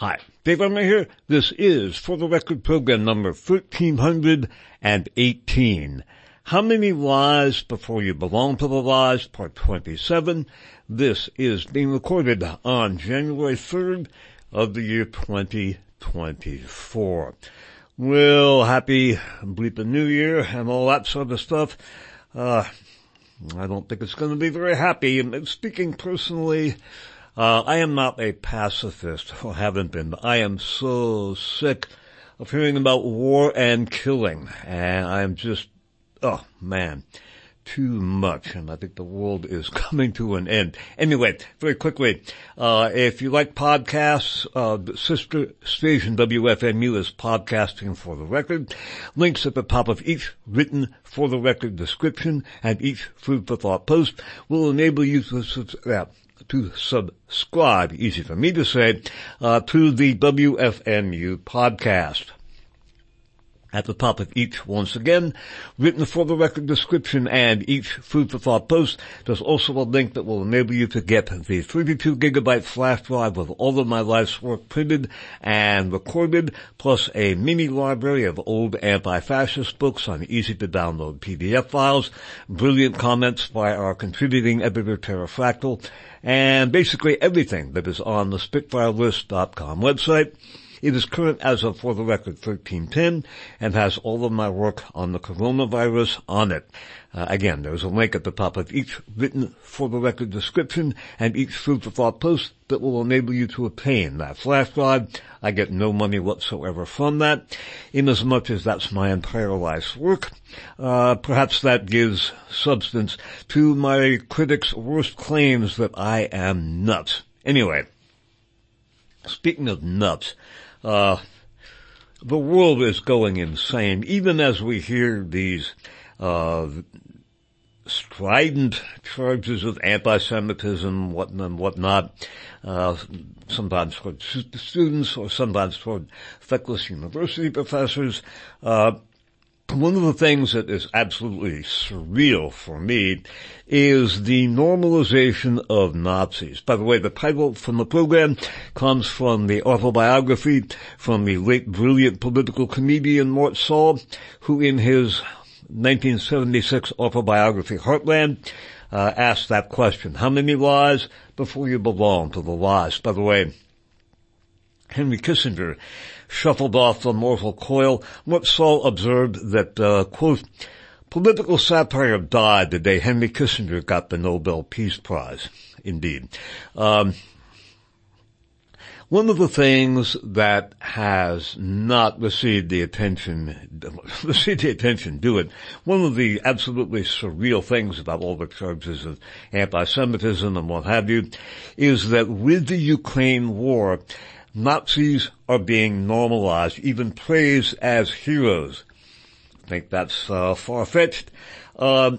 Hi, Dave Emory here. This is For the Record program number 1318. How many lies before you belong to the lies, part 27. This is being recorded on January 3rd of the year 2024. Well, happy bleeping new year and all that sort of stuff. Uh, I don't think it's going to be very happy. Speaking personally, uh, I am not a pacifist, or haven't been, but I am so sick of hearing about war and killing. And I am just, oh man, too much. And I think the world is coming to an end. Anyway, very quickly, uh, if you like podcasts, uh, sister station WFMU is podcasting for the record. Links at the top of each written for the record description and each food for thought post will enable you to subscribe to subscribe, easy for me to say, uh, to the WFMU podcast. At the top of each, once again, written for the record description and each food for thought post, there's also a link that will enable you to get the 32 gigabyte flash drive with all of my life's work printed and recorded, plus a mini library of old anti-fascist books on easy to download PDF files, brilliant comments by our contributing editor Fractal, and basically everything that is on the SpitfireList.com website. It is current as of for the record 1310 and has all of my work on the coronavirus on it. Uh, again, there's a link at the top of each written for the record description and each food for thought post that will enable you to obtain that flash drive. I get no money whatsoever from that, in as much as that's my entire life's work. Uh, perhaps that gives substance to my critics' worst claims that I am nuts. Anyway, speaking of nuts, uh, the world is going insane, even as we hear these, uh, strident charges of anti-Semitism, what and whatnot, uh, sometimes toward students or sometimes toward feckless university professors. Uh, one of the things that is absolutely surreal for me is the normalization of Nazis. By the way, the title from the program comes from the autobiography from the late brilliant political comedian Mort Sahl, who in his 1976 autobiography Heartland uh, asked that question. How many lies before you belong to the lies? By the way, Henry Kissinger shuffled off the mortal coil. Sahl observed that, uh, quote, political satire died the day Henry Kissinger got the Nobel Peace Prize. Indeed. Um, one of the things that has not received the attention, received the attention, do it. One of the absolutely surreal things about all the charges of anti-Semitism and what have you, is that with the Ukraine war, Nazis are being normalized, even praised as heroes. I think that's uh, far-fetched. Uh,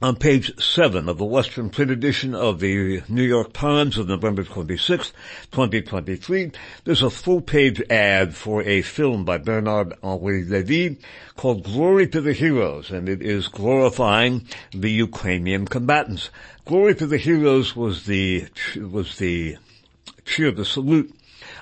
on page 7 of the Western print edition of the New York Times of November 26, 2023, there's a full-page ad for a film by Bernard-Henri Levy called Glory to the Heroes, and it is glorifying the Ukrainian combatants. Glory to the Heroes was the, was the cheer, the salute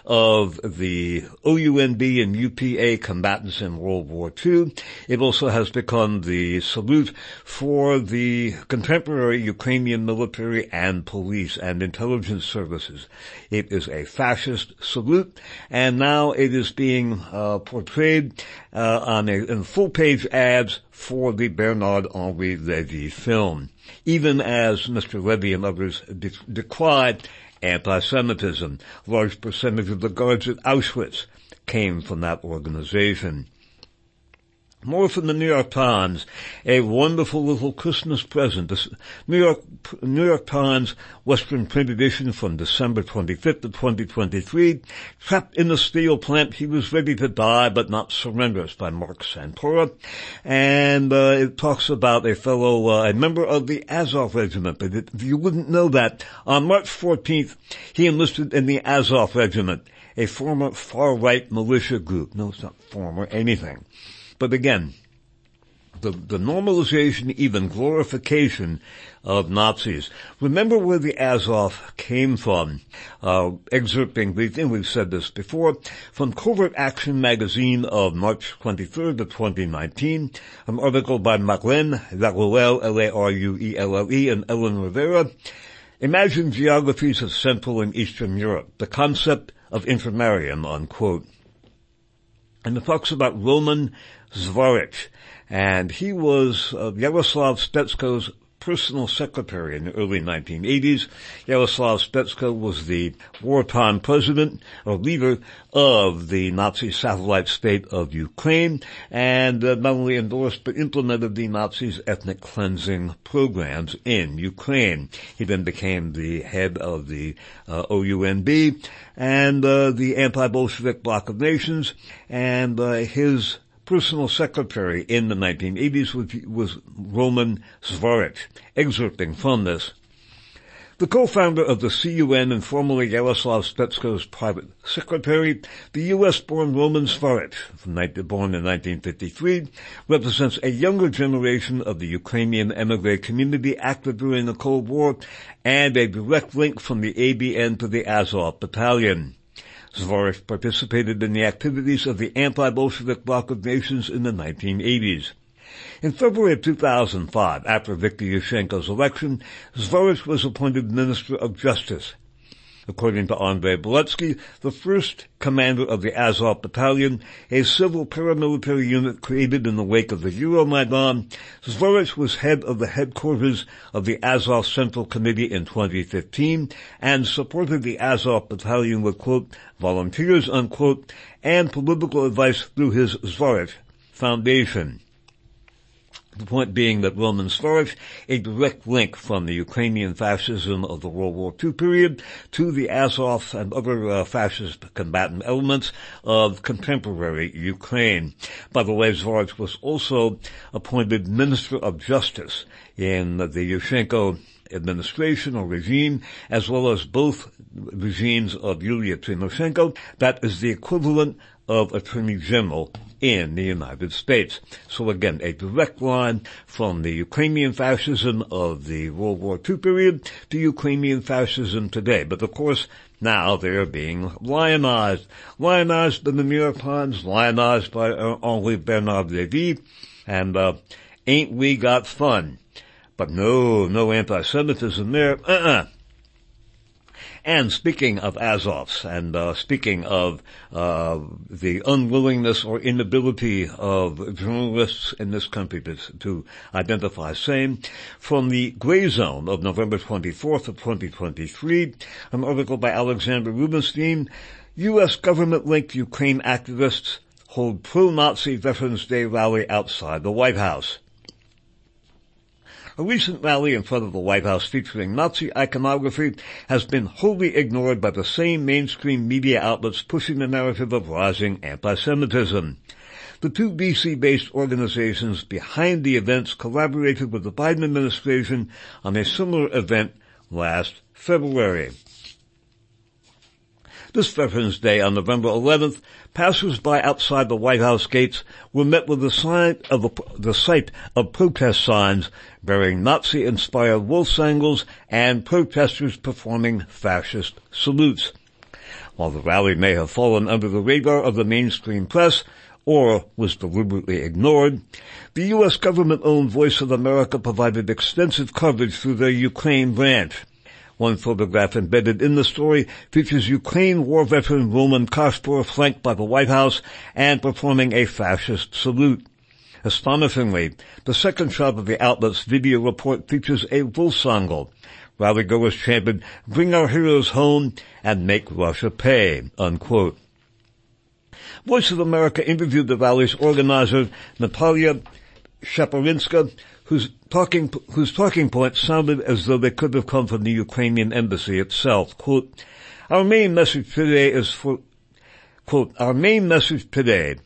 of the OUNB and UPA combatants in World War II. It also has become the salute for the contemporary Ukrainian military and police and intelligence services. It is a fascist salute, and now it is being uh, portrayed uh, on a, in full-page ads for the Bernard-Henri Levy film. Even as Mr. Levy and others de- decried anti-Semitism. Large percentage of the guards at Auschwitz came from that organization. More from the New York Times, a wonderful little Christmas present. The New York, New York Times Western print edition from December 25th of 2023. Trapped in the steel plant, he was ready to die but not surrender by Marc Santora. And uh, it talks about a fellow, uh, a member of the Azov Regiment. But you wouldn't know that, on March 14th, he enlisted in the Azov Regiment, a former far-right militia group. No, it's not former anything. But again, the, the normalization, even glorification of Nazis. Remember where the Azov came from. Uh, excerpting, we've said this before, from Covert Action magazine of March 23rd of 2019, an article by Marlene Laruelle, L-A-R-U-E-L-L-E, and Ellen Rivera. Imagine geographies of Central and Eastern Europe, the concept of Intermarium, unquote. And it talks about Roman Zvarich, and he was uh, Yaroslav Stetsko's personal secretary in the early 1980s. Yaroslav Stetsko was the wartime president or leader of the Nazi satellite state of Ukraine and uh, not only endorsed but implemented the Nazis' ethnic cleansing programs in Ukraine. He then became the head of the uh, OUNB and uh, the anti-Bolshevik bloc of nations and uh, his personal secretary in the 1980s was, Roman Zvarich, excerpting from this. The co-founder of the CUN and formerly Yaroslav Stetsko's private secretary, the U.S.-born Roman Zvarich, born in 1953, represents a younger generation of the Ukrainian emigre community active during the Cold War and a direct link from the ABN to the Azov Battalion. Zvarich participated in the activities of the anti-Bolshevik bloc of nations in the 1980s. In February of 2005, after Viktor Yushchenko's election, Zvarich was appointed Minister of Justice. According to Andrei Beletsky, the first commander of the Azov Battalion, a civil paramilitary unit created in the wake of the Euromaidan, Zvarich was head of the headquarters of the Azov Central Committee in 2015 and supported the Azov Battalion with, quote, volunteers, unquote, and political advice through his Zvarich Foundation. The point being that Roman Zvarich, a direct link from the Ukrainian fascism of the World War II period to the Azov and other uh, fascist combatant elements of contemporary Ukraine. By the way, Zvarich was also appointed Minister of Justice in the Yushchenko administration or regime, as well as both regimes of Yulia Tymoshenko. That is the equivalent of Attorney General in the United States. So again, a direct line from the Ukrainian fascism of the World War II period to Ukrainian fascism today. But of course, now they're being lionized. Lionized by the New lionized by uh, Henri Bernard Levy, and uh, ain't we got fun. But no, no anti-Semitism there. Uh-uh. And speaking of Azovs, and uh, speaking of uh, the unwillingness or inability of journalists in this country to, to identify same, from the Gray Zone of November 24th of 2023, an article by Alexander Rubinstein, U.S. government-linked Ukraine activists hold pro-Nazi Veterans Day rally outside the White House. A recent rally in front of the White House featuring Nazi iconography has been wholly ignored by the same mainstream media outlets pushing the narrative of rising anti-Semitism. The two DC-based organizations behind the events collaborated with the Biden administration on a similar event last February. This Veterans Day on November 11th, passers-by outside the White House gates were met with the sight of the, the sight of protest signs bearing Nazi-inspired wolfsangels and protesters performing fascist salutes. While the rally may have fallen under the radar of the mainstream press, or was deliberately ignored, the U.S. government-owned Voice of America provided extensive coverage through their Ukraine branch. One photograph embedded in the story features Ukraine war veteran Roman Kashpur flanked by the White House and performing a fascist salute. Astonishingly, the second shot of the outlet's video report features a Wolfsangel. Rallygoers chanted, bring our heroes home and make Russia pay, unquote. Voice of America interviewed the rally's organizer, Natalia Shaporinska, whose talking, whose talking points sounded as though they could have come from the Ukrainian embassy itself. Quote, our main message today is for, quote, our main message today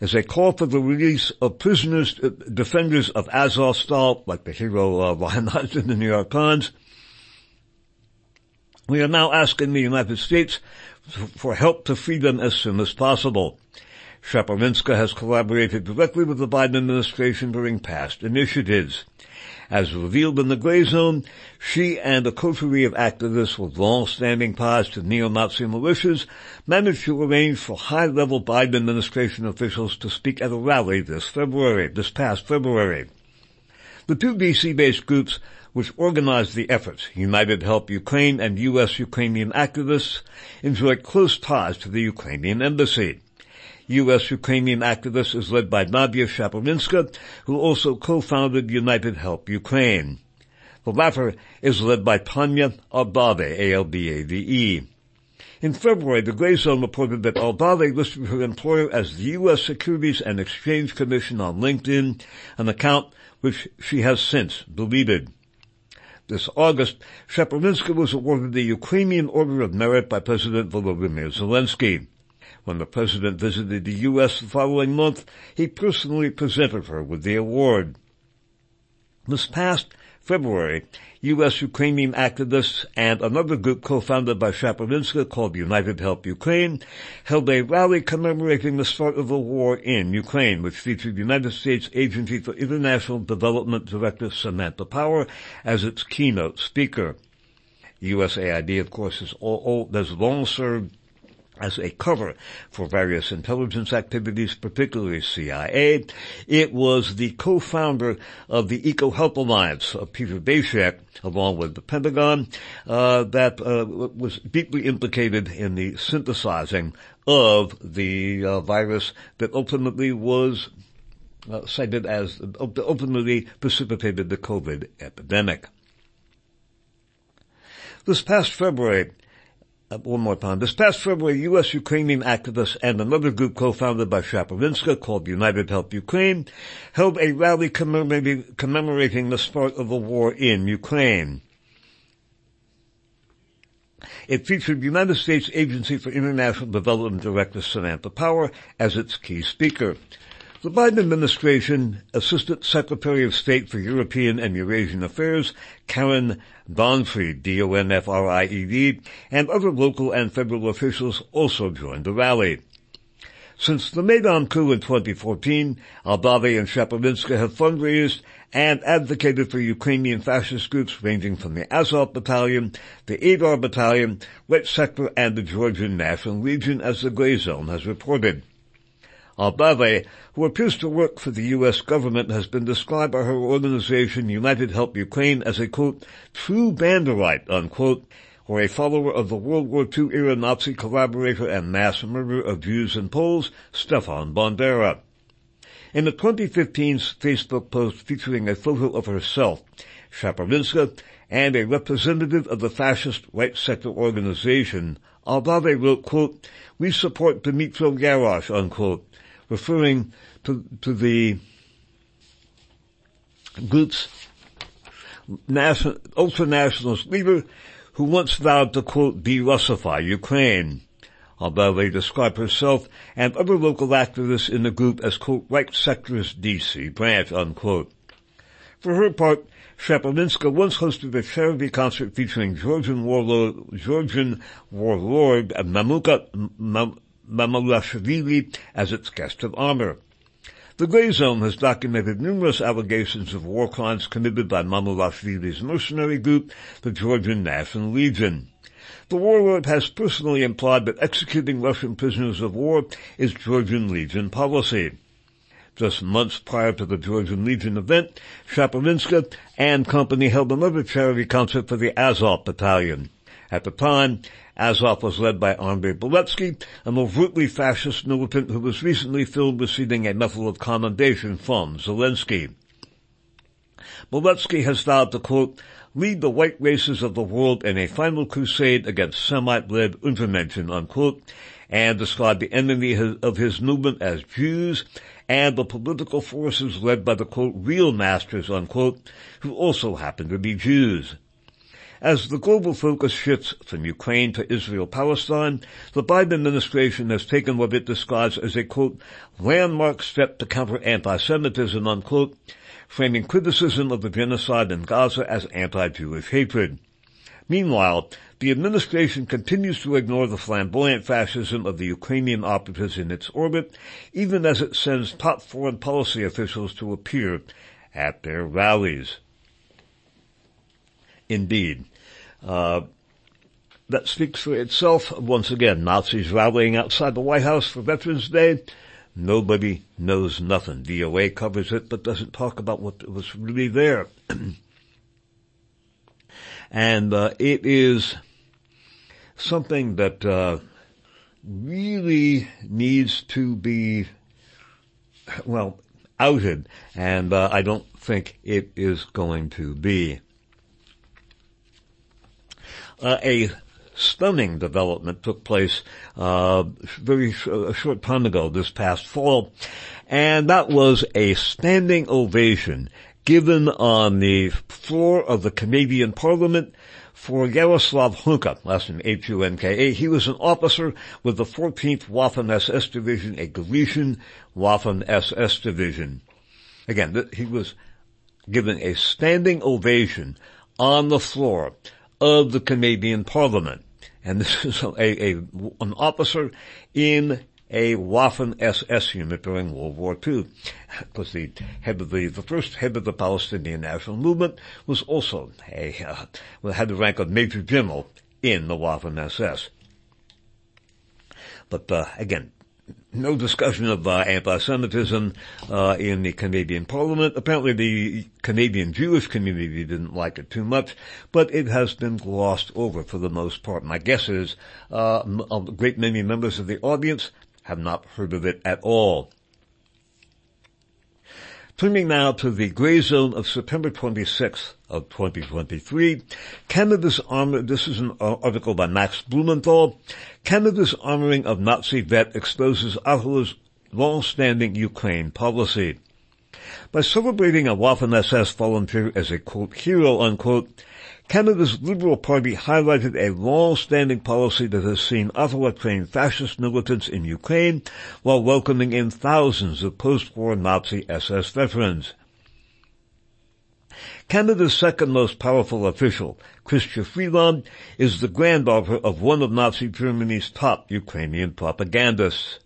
is a call for the release of prisoners, uh, defenders of Azovstal, like the hero uh, in the New York Times. We are now asking the United States for help to free them as soon as possible. Shaporinska has collaborated directly with the Biden administration during past initiatives. As revealed in the Gray Zone, she and a coterie of activists with long-standing ties to neo-Nazi militias managed to arrange for high-level Biden administration officials to speak at a rally this February, this past February. The two DC-based groups which organized the efforts, United Help Ukraine and U.S. Ukrainian activists, enjoy close ties to the Ukrainian embassy. U.S. Ukrainian activist is led by Nadia Shaporinska, who also co-founded United Help Ukraine. The latter is led by Tanya Albave, A-L-B-A-V-E. In February, the Gray Zone reported that Albave listed her employer as the U.S. Securities and Exchange Commission on LinkedIn, an account which she has since deleted. This August, Shaporinska was awarded the Ukrainian Order of Merit by President Volodymyr Zelensky. When the president visited the U.S. the following month, he personally presented her with the award. This past February, U.S. Ukrainian activists and another group co-founded by Shaporinska called United Help Ukraine held a rally commemorating the start of the war in Ukraine, which featured United States Agency for International Development Director Samantha Power as its keynote speaker. USAID, of course, has, all, all, has long served as a cover for various intelligence activities, particularly CIA. It was the co-founder of the EcoHealth Alliance, uh, Peter Daszak, along with the Pentagon, uh, that uh, was deeply implicated in the synthesizing of the uh, virus that ultimately was uh, cited as ultimately precipitated the COVID epidemic. This past February, uh, one more time. This past February, U.S. Ukrainian activists and another group co-founded by Shaporinska called United Help Ukraine held a rally commemorating, commemorating the start of the war in Ukraine. It featured United States Agency for International Development Director Samantha Power as its key speaker. The Biden administration, Assistant Secretary of State for European and Eurasian Affairs, Karen Donfried, D-O-N-F-R-I-E-D, and other local and federal officials also joined the rally. Since the Maidan coup in 2014, Albave and Shaporinska have fundraised and advocated for Ukrainian fascist groups ranging from the Azov Battalion, the Aidar Battalion, Right Sector, and the Georgian National Legion, as the Gray Zone has reported. Albave, who appears to work for the U.S. government, has been described by her organization United Help Ukraine as a, quote, true Banderite, unquote, or a follower of the World War II era Nazi collaborator and mass murderer of Jews and Poles, Stefan Bandera. In the 2015 Facebook post featuring a photo of herself, Shaporinska, and a representative of the fascist right sector organization, Albave wrote, quote, we support Dmitro Yarosh, unquote, referring to, to the group's national, ultra-nationalist leader who once vowed to, quote, de-Russify Ukraine. Albave described herself and other local activists in the group as, quote, right sector's DC branch, unquote. For her part, Shaporinska once hosted a charity concert featuring Georgian warlord, Georgian warlord Mamuka, Mam, Mamulashvili as its guest of honor. The Gray Zone has documented numerous allegations of war crimes committed by Mamulashvili's mercenary group, the Georgian National Legion. The warlord has personally implied that executing Russian prisoners of war is Georgian Legion policy. Just months prior to the Georgian Legion event, Shaporinska and company held another charity concert for the Azov Battalion. At the time, Azov was led by Andrei Beletsky, an overtly fascist militant who was recently filmed receiving a medal of commendation from Zelensky. Beletsky has vowed to, quote, lead the white races of the world in a final crusade against Semite-led Untermenschen, unquote, and described the enemy of his movement as Jews and the political forces led by the, quote, real masters, unquote, who also happen to be Jews. As the global focus shifts from Ukraine to Israel-Palestine, the Biden administration has taken what it describes as a quote, landmark step to counter anti-Semitism, unquote, framing criticism of the genocide in Gaza as anti-Jewish hatred. Meanwhile, the administration continues to ignore the flamboyant fascism of the Ukrainian operatives in its orbit, even as it sends top foreign policy officials to appear at their rallies. Indeed, uh, that speaks for itself. Once again, Nazis rallying outside the White House for Veterans Day. Nobody knows nothing. VOA covers it, but doesn't talk about what was really there. and uh, it is something that uh, really needs to be, well, outed, and uh, I don't think it is going to be. Uh, a stunning development took place uh, very sh- a short time ago, this past fall, and that was a standing ovation given on the floor of the Canadian Parliament for Yaroslav Hunka, last name H-U-N-K-A. He was an officer with the 14th Waffen-SS Division, a Galician Waffen-SS Division. Again, he was given a standing ovation on the floor of the Canadian Parliament. And this is a, a an officer in a Waffen SS unit during World War II. Because the head of the, the first head of the Palestinian National Movement was also a, uh, had the rank of Major General in the Waffen SS. But, uh, again, no discussion of uh, anti-Semitism uh, in the Canadian Parliament. Apparently, the Canadian Jewish community didn't like it too much, but it has been glossed over for the most part. My guess is uh, a great many members of the audience have not heard of it at all. Turning now to the gray zone of September 26th of 2023, Canada's armor, this is an article by Max Blumenthal, Canada's armoring of Nazi vet exposes Ottawa's long-standing Ukraine policy. By celebrating a Waffen-SS volunteer as a quote, hero unquote, Canada's Liberal Party highlighted a long-standing policy that has seen Ottawa train fascist militants in Ukraine while welcoming in thousands of post-war Nazi SS veterans. Canada's second most powerful official, Chrystia Freeland, is the granddaughter of one of Nazi Germany's top Ukrainian propagandists.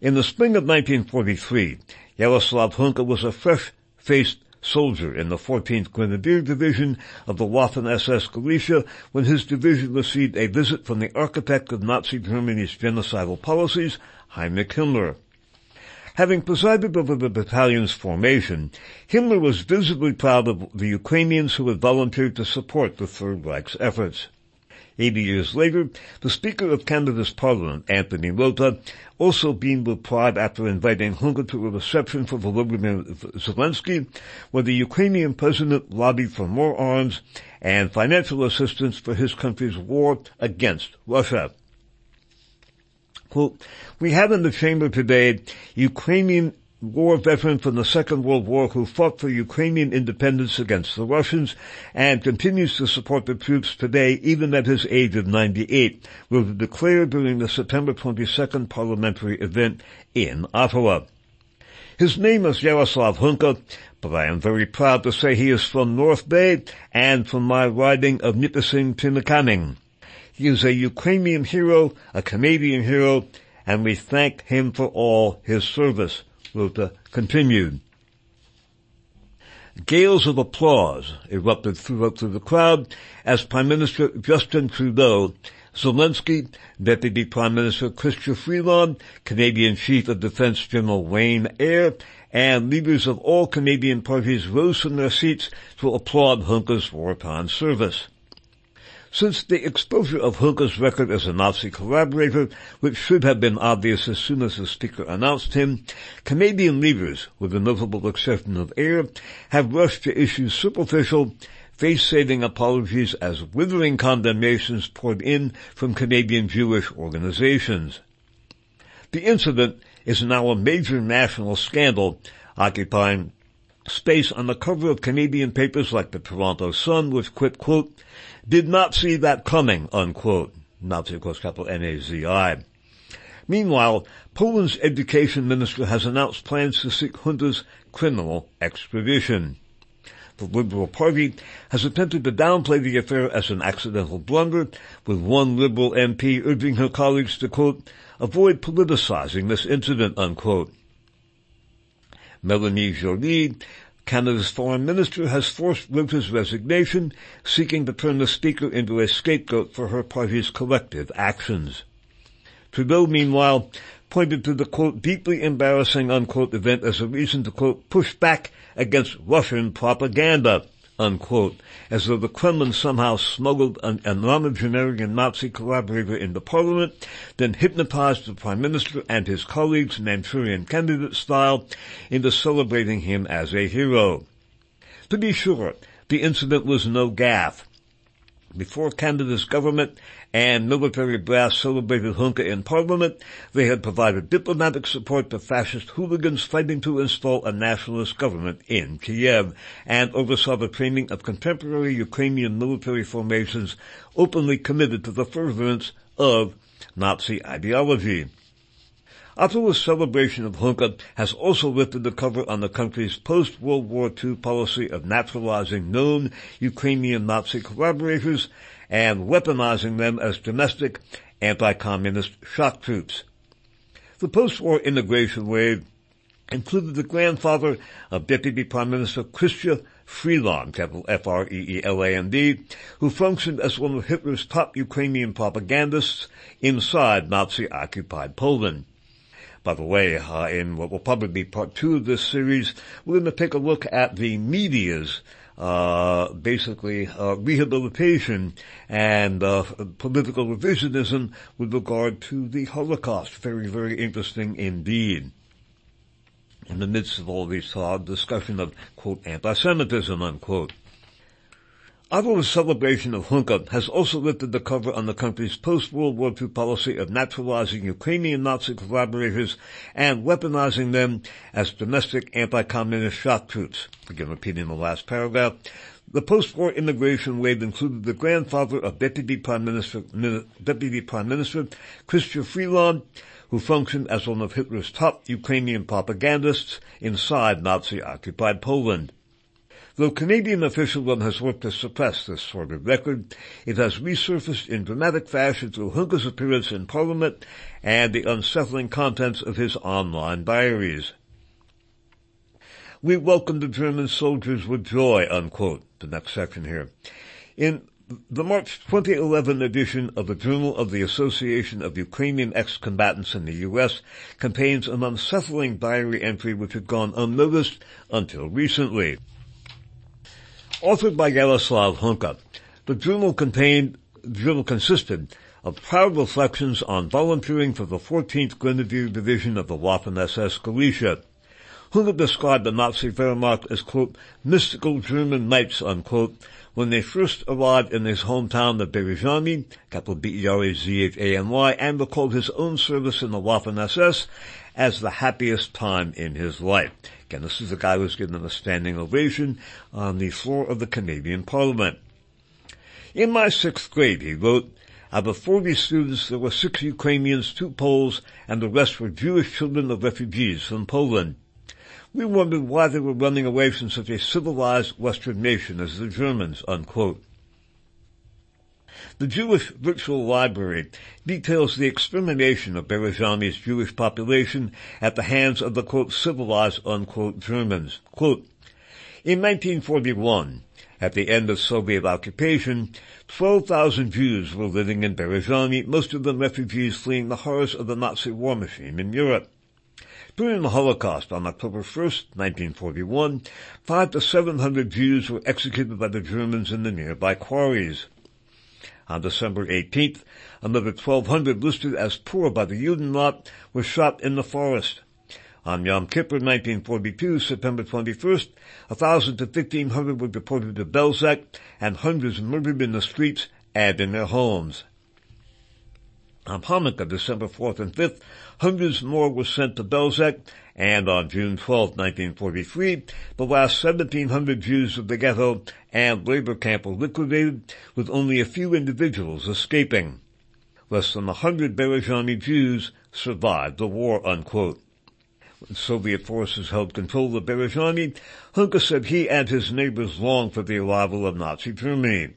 In the spring of 1943, Yaroslav Hunka was a fresh-faced soldier in the 14th Grenadier Division of the Waffen-SS Galicia when his division received a visit from the architect of Nazi Germany's genocidal policies, Heinrich Himmler. Having presided over the battalion's formation, Himmler was visibly proud of the Ukrainians who had volunteered to support the Third Reich's efforts. Eighty years later, the Speaker of Canada's Parliament, Anthony Rota, also beamed with pride after inviting Hunka to a reception for Volodymyr Zelensky, where the Ukrainian president lobbied for more arms and financial assistance for his country's war against Russia. Quote, we have in the chamber today Ukrainian war veteran from the Second World War who fought for Ukrainian independence against the Russians and continues to support the troops today even at his age of 98, will be declared during the September 22nd parliamentary event in Ottawa. His name is Yaroslav Hunka, but I am very proud to say he is from North Bay and from my riding of Nipissing Pinakaning. He is a Ukrainian hero, a Canadian hero, and we thank him for all his service. Rota uh, continued. Gales of applause erupted throughout through the crowd as Prime Minister Justin Trudeau, Zelensky, Deputy Prime Minister Chrystia Freeland, Canadian Chief of Defense General Wayne Eyre, and leaders of all Canadian parties rose from their seats to applaud Hunka's wartime service. Since the exposure of Hunka's record as a Nazi collaborator, which should have been obvious as soon as the speaker announced him, Canadian leaders, with the notable exception of Eyre, have rushed to issue superficial, face-saving apologies as withering condemnations poured in from Canadian Jewish organizations. The incident is now a major national scandal, occupying space on the cover of Canadian papers like the Toronto Sun, which quit, quote, did not see that coming, unquote. Nazi, of course, capital N-A-Z-I. Meanwhile, Poland's education minister has announced plans to seek Hunka's criminal extradition. The Liberal Party has attempted to downplay the affair as an accidental blunder, with one Liberal MP urging her colleagues to, quote, avoid politicizing this incident, unquote. Melanie Joly, Canada's foreign minister, has forced Rota's resignation, seeking to turn the speaker into a scapegoat for her party's collective actions. Trudeau, meanwhile, pointed to the quote, deeply embarrassing unquote event as a reason to quote, push back against Russian propaganda, unquote, as though the Kremlin somehow smuggled an, a nonagenarian Nazi collaborator into parliament, then hypnotized the prime minister and his colleagues Manchurian candidate style into celebrating him as a hero. To be sure, the incident was no gaffe. Before Canada's government and military brass celebrated Hunka in Parliament, they had provided diplomatic support to fascist hooligans fighting to install a nationalist government in Kiev, and oversaw the training of contemporary Ukrainian military formations openly committed to the furtherance of Nazi ideology. Ottawa's celebration of Hunka has also lifted the cover on the country's post-World War II policy of naturalizing known Ukrainian Nazi collaborators and weaponizing them as domestic anti-communist shock troops. The post-war immigration wave included the grandfather of Deputy Prime Minister Chrystia Freeland, capital F-R-E-E-L-A-N-D, who functioned as one of Hitler's top Ukrainian propagandists inside Nazi-occupied Poland. By the way, uh, in what will probably be part two of this series, we're going to take a look at the media's uh, basically uh, rehabilitation and uh, political revisionism with regard to the Holocaust. Very, very interesting indeed. In the midst of all these uh, discussion of quote anti-Semitism unquote. Ottawa's celebration of Hunka has also lifted the cover on the country's post-World War II policy of naturalizing Ukrainian Nazi collaborators and weaponizing them as domestic anti-communist shock troops. Again, repeating the last paragraph. The post-war immigration wave included the grandfather of Deputy Prime Minister, Deputy Prime Minister Chrystia Freeland, who functioned as one of Hitler's top Ukrainian propagandists inside Nazi-occupied Poland. Though Canadian officialdom has worked to suppress this sordid record, it has resurfaced in dramatic fashion through Hunka's appearance in Parliament and the unsettling contents of his online diaries. We welcome the German soldiers with joy, unquote, the next section here. In the March 2011 edition of the Journal of the Association of Ukrainian Ex-Combatants in the U.S. contains an unsettling diary entry which had gone unnoticed until recently. Authored by Yaroslav Hunka, the journal contained, the journal consisted of proud reflections on volunteering for the 14th Grenadier Division of the Waffen-SS Galicia. Hunka described the Nazi Wehrmacht as, quote, mystical German knights, unquote, when they first arrived in his hometown of Berezhany, capital B-E-R-A-Z-H-A-N-Y, and recalled his own service in the Waffen-SS as the happiest time in his life. Again, this is the guy who was given a standing ovation on the floor of the Canadian Parliament. In my sixth grade, he wrote, out of 40 students, there were six Ukrainians, two Poles, and the rest were Jewish children of refugees from Poland. We wondered why they were running away from such a civilized Western nation as the Germans, unquote. The Jewish Virtual Library details the extermination of Berezhany's Jewish population at the hands of the quote, civilized unquote Germans. Quote, in 1941, at the end of Soviet occupation, 12,000 Jews were living in Berezhany, most of them refugees fleeing the horrors of the Nazi war machine in Europe. During the Holocaust on October 1st, 1941, five to 700 Jews were executed by the Germans in the nearby quarries. On December 18th, another 1,200 listed as poor by the Judenrat were shot in the forest. On Yom Kippur 1942, September 21st, 1,000 to 1,500 were deported to Belzec and hundreds murdered in the streets and in their homes. On Hanukkah, December 4th and 5th, hundreds more were sent to Belzec, and on June 12, 1943, the last 1,700 Jews of the ghetto and labor camp were liquidated, with only a few individuals escaping. Less than a hundred Berezhany Jews survived the war, unquote. when Soviet forces held control of Berezhany, Hunka said he and his neighbors longed for the arrival of Nazi Germany.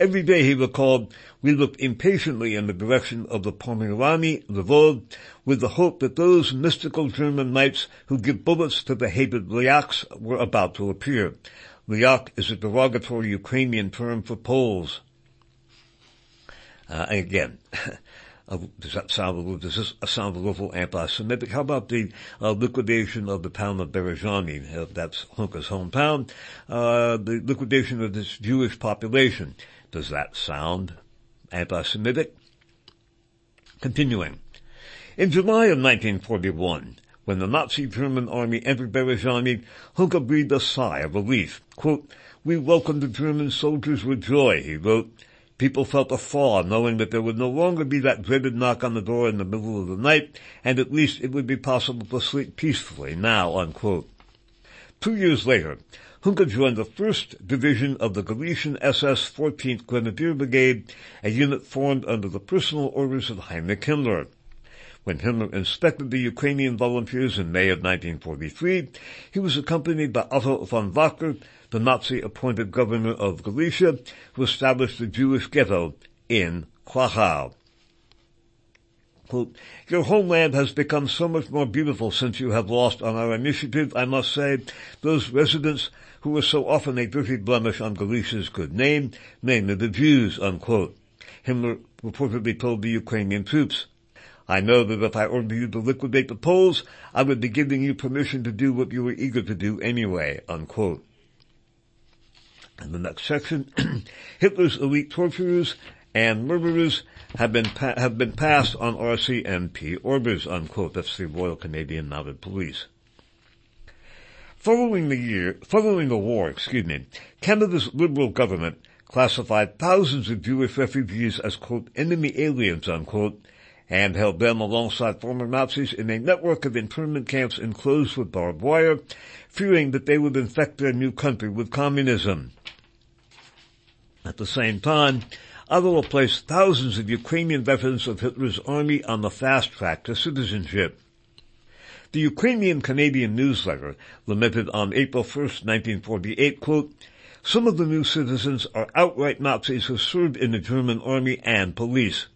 Every day he recalled, we looked impatiently in the direction of the Pomorany, Lvov, with the hope that those mystical German knights who give bullets to the hated Lyaks were about to appear. Lyak is a derogatory Ukrainian term for Poles. Uh, again, uh, does that sound a little, does this sound a little anti-Semitic? How about the uh, liquidation of the town of Berezhany? Uh, that's Hunka's hometown. Uh, the liquidation of this Jewish population. Does that sound anti-Semitic? Continuing. In July of 1941, when the Nazi German army entered Berezhany, Hunka breathed a sigh of relief. Quote, we welcomed the German soldiers with joy, he wrote. People felt a thaw knowing that there would no longer be that dreaded knock on the door in the middle of the night, and at least it would be possible to sleep peacefully now, unquote. Two years later, Hunka joined the 1st Division of the Galician SS 14th Grenadier Brigade, a unit formed under the personal orders of Heinrich Himmler. When Himmler inspected the Ukrainian volunteers in May of 1943, he was accompanied by Otto von Wächter, the Nazi-appointed governor of Galicia, who established the Jewish ghetto in Krakow. Quote, Your homeland has become so much more beautiful since you have lost on our initiative, I must say. Those residents who was so often a dirty blemish on Galicia's good name, namely the Jews, unquote. Himmler reportedly told the Ukrainian troops, I know that if I ordered you to liquidate the Poles, I would be giving you permission to do what you were eager to do anyway, unquote. In the next section, Hitler's elite torturers and murderers have been pa- have been passed on RCMP orders, unquote. That's the Royal Canadian Mounted Police. Following the year, following the war, excuse me, Canada's Liberal government classified thousands of Jewish refugees as quote enemy aliens, unquote, and held them alongside former Nazis in a network of internment camps enclosed with barbed wire, fearing that they would infect their new country with communism. At the same time, Ottawa placed thousands of Ukrainian veterans of Hitler's army on the fast track to citizenship. The Ukrainian Canadian newsletter lamented on April 1, 1948, quote, some of the new citizens are outright Nazis who served in the German army and police.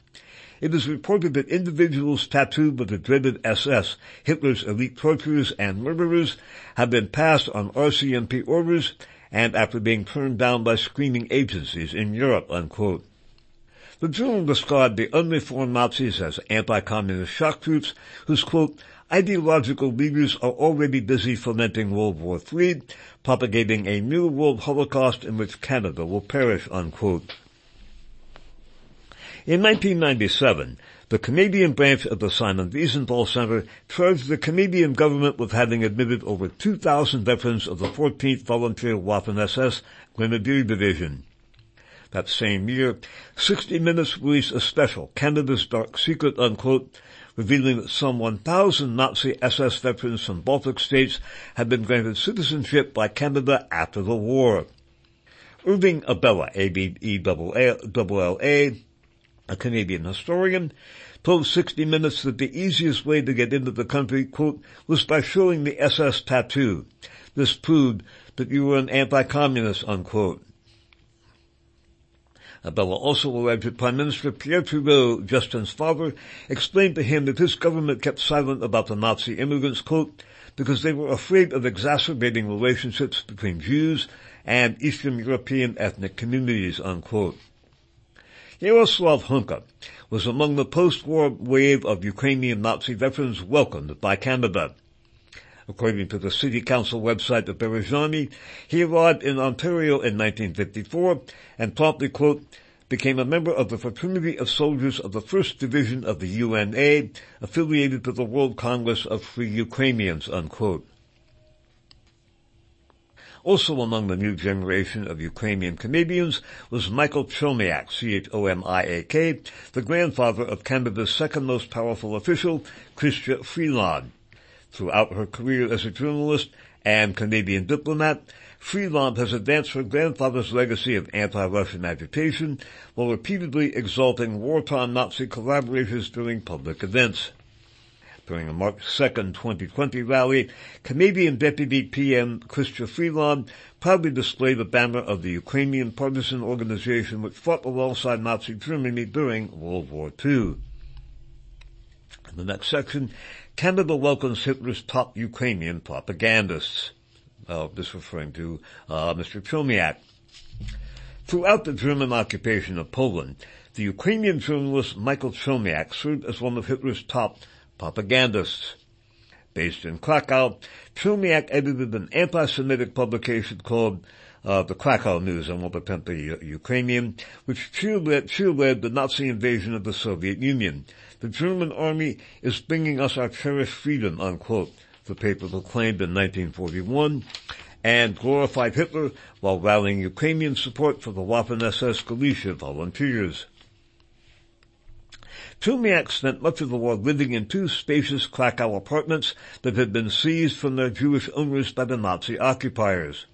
It is reported that individuals tattooed with the dreaded SS, Hitler's elite torturers and murderers, have been passed on RCMP orders and after being turned down by screening agencies in Europe, unquote. The journal described the unreformed Nazis as anti-communist shock troops whose, quote, ideological leaders are already busy fomenting World War III, propagating a new world holocaust in which Canada will perish, unquote. In 1997, the Canadian branch of the Simon Wiesenthal Center charged the Canadian government with having admitted over 2,000 veterans of the 14th Volunteer Waffen-SS Grenadier Division. That same year, 60 Minutes released a special, Canada's Dark Secret, unquote, revealing that some 1,000 Nazi SS veterans from Baltic states had been granted citizenship by Canada after the war. Irving Abella, A-B-E-L-L-A, a Canadian historian, told 60 Minutes that the easiest way to get into the country, quote, was by showing the SS tattoo. This proved that you were an anti-communist, unquote. Uh, Abella also alleged that Prime Minister Pierre Trudeau, Justin's father, explained to him that his government kept silent about the Nazi immigrants, quote, because they were afraid of exacerbating relationships between Jews and Eastern European ethnic communities, unquote. Yaroslav Hunka was among the post-war wave of Ukrainian Nazi veterans welcomed by Canada. According to the City Council website of Berezhany, he arrived in Ontario in 1954 and promptly, quote, became a member of the fraternity of soldiers of the 1st Division of the UNA, affiliated to the World Congress of Free Ukrainians, unquote. Also among the new generation of Ukrainian Canadians was Michael Chomiak, C-H-O-M-I-A-K, the grandfather of Canada's second most powerful official, Chrystia Freeland. Throughout her career as a journalist and Canadian diplomat, Freeland has advanced her grandfather's legacy of anti-Russian agitation while repeatedly exalting wartime Nazi collaborators during public events. During a March 2nd, 2020 rally, Canadian Deputy PM Chrystia Freeland proudly displayed the banner of the Ukrainian partisan organization which fought alongside Nazi Germany during World War II. In the next section, Canada welcomes Hitler's top Ukrainian propagandists. Uh, this referring to uh, Mr. Chomiak. Throughout the German occupation of Poland, the Ukrainian journalist Michael Chomiak served as one of Hitler's top propagandists. Based in Krakow, Chomiak edited an anti-Semitic publication called uh, the Krakow News, I won't attempt the Ukrainian, which cheerled the Nazi invasion of the Soviet Union. The German army is bringing us our cherished freedom, unquote, the paper proclaimed in 1941, and glorified Hitler while rallying Ukrainian support for the Waffen-SS Galicia volunteers. Chomiak spent much of the war living in two spacious Krakow apartments that had been seized from their Jewish owners by the Nazi occupiers.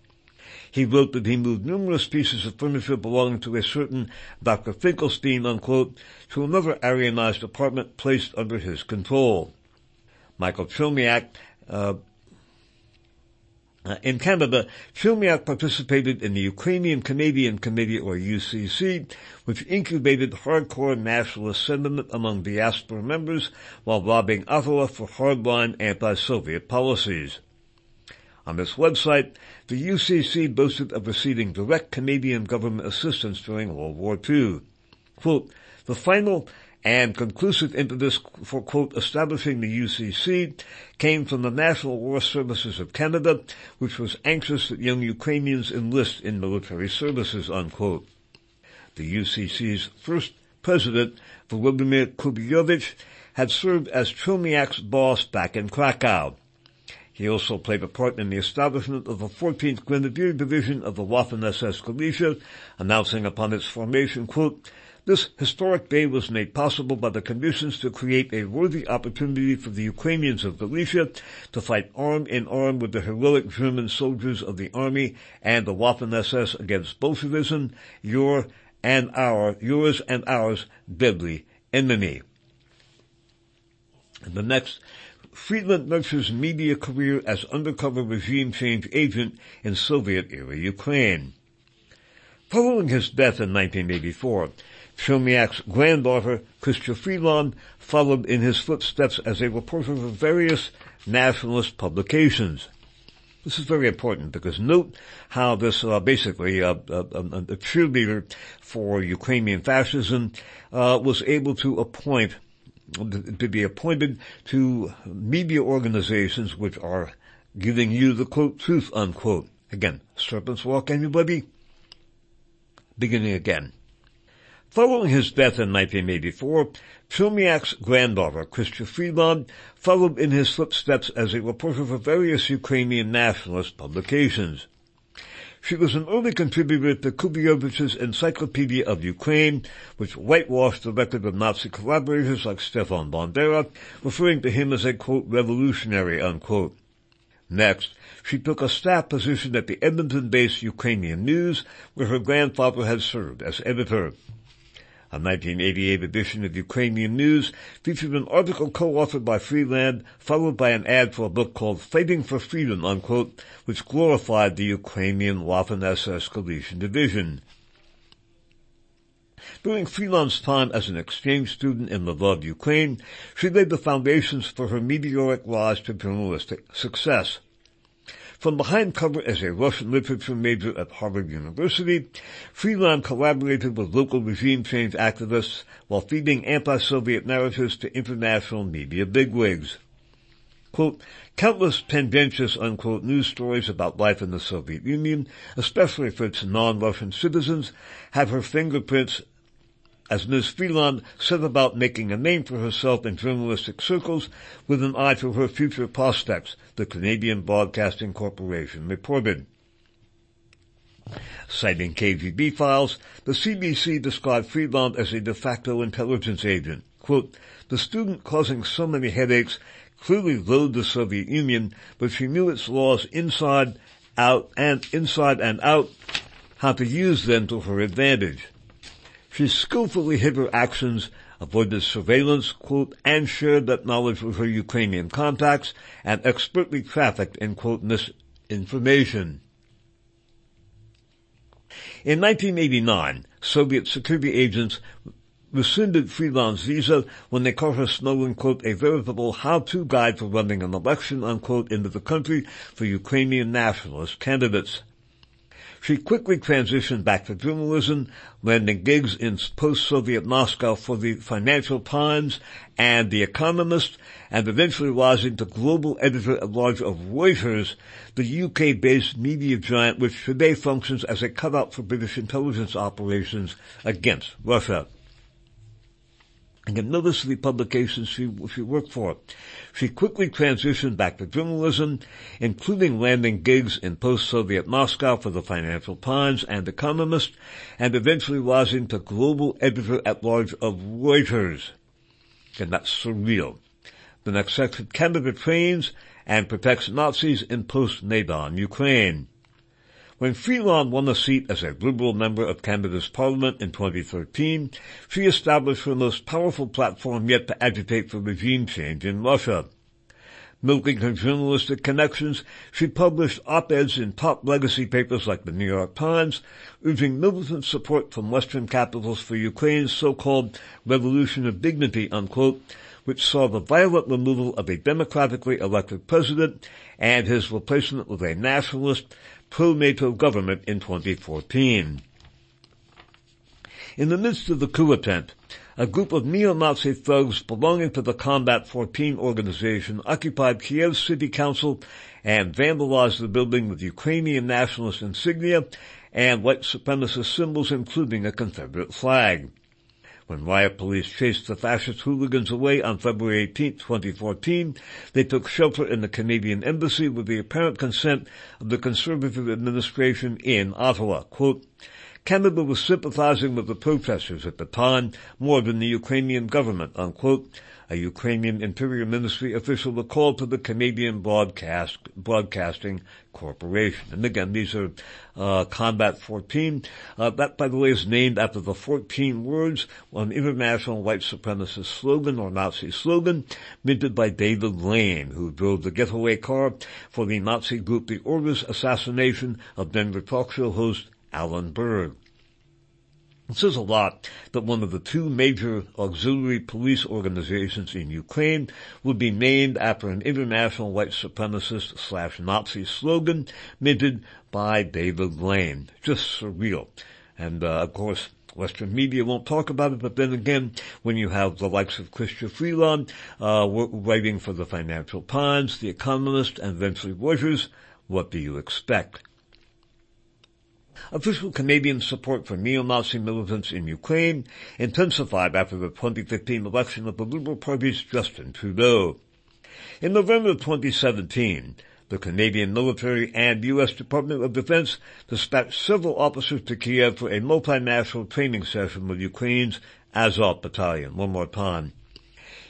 He wrote that he moved numerous pieces of furniture belonging to a certain Dr. Finkelstein, unquote, to another Aryanized apartment placed under his control. Michael Chomiak uh, uh, in Canada, Chomiak participated in the Ukrainian Canadian Committee, or UCC, which incubated hardcore nationalist sentiment among diaspora members while lobbying Ottawa for hardline anti-Soviet policies. On this website, the UCC boasted of receiving direct Canadian government assistance during World War II. Quote, the final and conclusive impetus for, quote, establishing the UCC came from the National War Services of Canada, which was anxious that young Ukrainians enlist in military services, unquote. The UCC's first president, Volodymyr Kubyovich, had served as Chomiak's boss back in Krakow. He also played a part in the establishment of the 14th Grenadier Division of the Waffen-SS Galicia, announcing upon its formation, quote, this historic day was made possible by the conditions to create a worthy opportunity for the Ukrainians of Galicia to fight arm in arm with the heroic German soldiers of the army and the Waffen-SS against Bolshevism, your and our, yours and ours deadly enemy. And the next, Freeland nurtures media career as undercover regime change agent in Soviet-era Ukraine. Following his death in 1984, Chomiak's granddaughter, Chrystia Freeland, followed in his footsteps as a reporter for various nationalist publications. This is very important because note how this uh, basically uh, uh, a cheerleader for Ukrainian fascism uh, was able to appoint to be appointed to media organizations which are giving you the quote truth unquote. Again, serpents walk anybody? Beginning again. Following his death in 1984, Chomiak's granddaughter, Chrystia Freeland, followed in his footsteps as a reporter for various Ukrainian nationalist publications. She was an early contributor to Kubyovich's Encyclopedia of Ukraine, which whitewashed the record of Nazi collaborators like Stefan Bandera, referring to him as a quote, revolutionary, unquote. Next, she took a staff position at the Edmonton-based Ukrainian News, where her grandfather had served as editor. A 1988 edition of Ukrainian News featured an article co-authored by Freeland, followed by an ad for a book called Fighting for Freedom, unquote, which glorified the Ukrainian Waffen-SS Galician Division. During Freeland's time as an exchange student in Lvov, Ukraine, she laid the foundations for her meteoric rise to journalistic success. From behind cover as a Russian literature major at Harvard University, Freeland collaborated with local regime change activists while feeding anti-Soviet narratives to international media bigwigs. Quote, countless tendentious, unquote, news stories about life in the Soviet Union, especially for its non-Russian citizens, have her fingerprints as Ms. Freeland set about making a name for herself in journalistic circles with an eye to her future prospects, the Canadian Broadcasting Corporation reported. Citing KGB files, the CBC described Freeland as a de facto intelligence agent. Quote, the student causing so many headaches clearly loathed the Soviet Union, but she knew its laws inside, out, and inside and out, how to use them to her advantage. She skillfully hid her actions avoided surveillance, quote, and shared that knowledge with her Ukrainian contacts, and expertly trafficked in, quote, misinformation. In 1989, Soviet security agents rescinded Freeland's visa when they caught her smuggling, quote, a veritable how-to guide for running an election, unquote, into the country for Ukrainian nationalist candidates. She quickly transitioned back to journalism, landing gigs in post-Soviet Moscow for the Financial Times and The Economist, and eventually rising to global editor-at-large of Reuters, the UK-based media giant which today functions as a cutout for British intelligence operations against Russia and get the publications she, she worked for. She quickly transitioned back to journalism, including landing gigs in post-Soviet Moscow for the Financial Times and Economist, and eventually rising to global editor-at-large of Reuters. And that's surreal. The next section, Canada trains and protects Nazis in post-Maidan, Ukraine. When Freeland won a seat as a Liberal member of Canada's Parliament in 2013, she established her most powerful platform yet to agitate for regime change in Russia. Milking her journalistic connections, she published op-eds in top legacy papers like the New York Times, urging militant support from Western capitals for Ukraine's so-called revolution of dignity, unquote, which saw the violent removal of a democratically elected president and his replacement with a nationalist, pro-NATO government in 2014. In the midst of the coup attempt, a group of neo-Nazi thugs belonging to the Combat 14 organization occupied Kiev City Council and vandalized the building with Ukrainian nationalist insignia and white supremacist symbols including a Confederate flag. When riot police chased the fascist hooligans away on February 18, 2014, they took shelter in the Canadian embassy with the apparent consent of the Conservative administration in Ottawa. Quote, Canada was sympathizing with the protesters at the time more than the Ukrainian government, unquote, a Ukrainian Interior Ministry official recalled to the Canadian Broadcast Broadcasting Corporation. And again, these are uh, Combat 14. Uh, that, by the way, is named after the 14 words on international white supremacist slogan or Nazi slogan minted by David Lane, who drove the getaway car for the Nazi group The Order's assassination of Denver talk show host Alan Berg. It says a lot that one of the two major auxiliary police organizations in Ukraine would be named after an international white supremacist slash Nazi slogan minted by David Lane. Just surreal. And uh, of course, Western media won't talk about it, but then again, when you have the likes of Chrystia Freeland uh, writing for the Financial Times, The Economist, and eventually Reuters, what do you expect? Official Canadian support for neo-Nazi militants in Ukraine intensified after the 2015 election of the Liberal Party's Justin Trudeau. In November 2017, the Canadian military and U.S. Department of Defense dispatched several officers to Kiev for a multinational training session with Ukraine's Azov Battalion. One more time.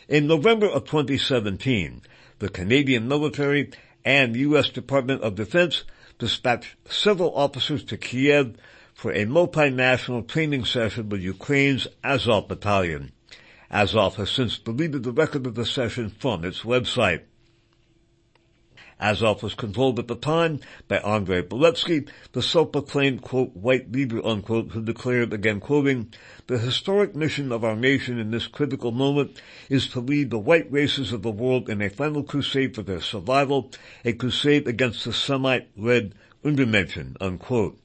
In November of 2017, the Canadian military and U.S. Department of Defense dispatched several officers to Kiev for a multinational training session with Ukraine's Azov battalion. Azov has since deleted the record of the session from its website. Azov was controlled at the time by Andrei Beletsky, the self-proclaimed, quote, white leader, unquote, who declared, again quoting, the historic mission of our nation in this critical moment is to lead the white races of the world in a final crusade for their survival, a crusade against the Semite-led Untermenschen, unquote.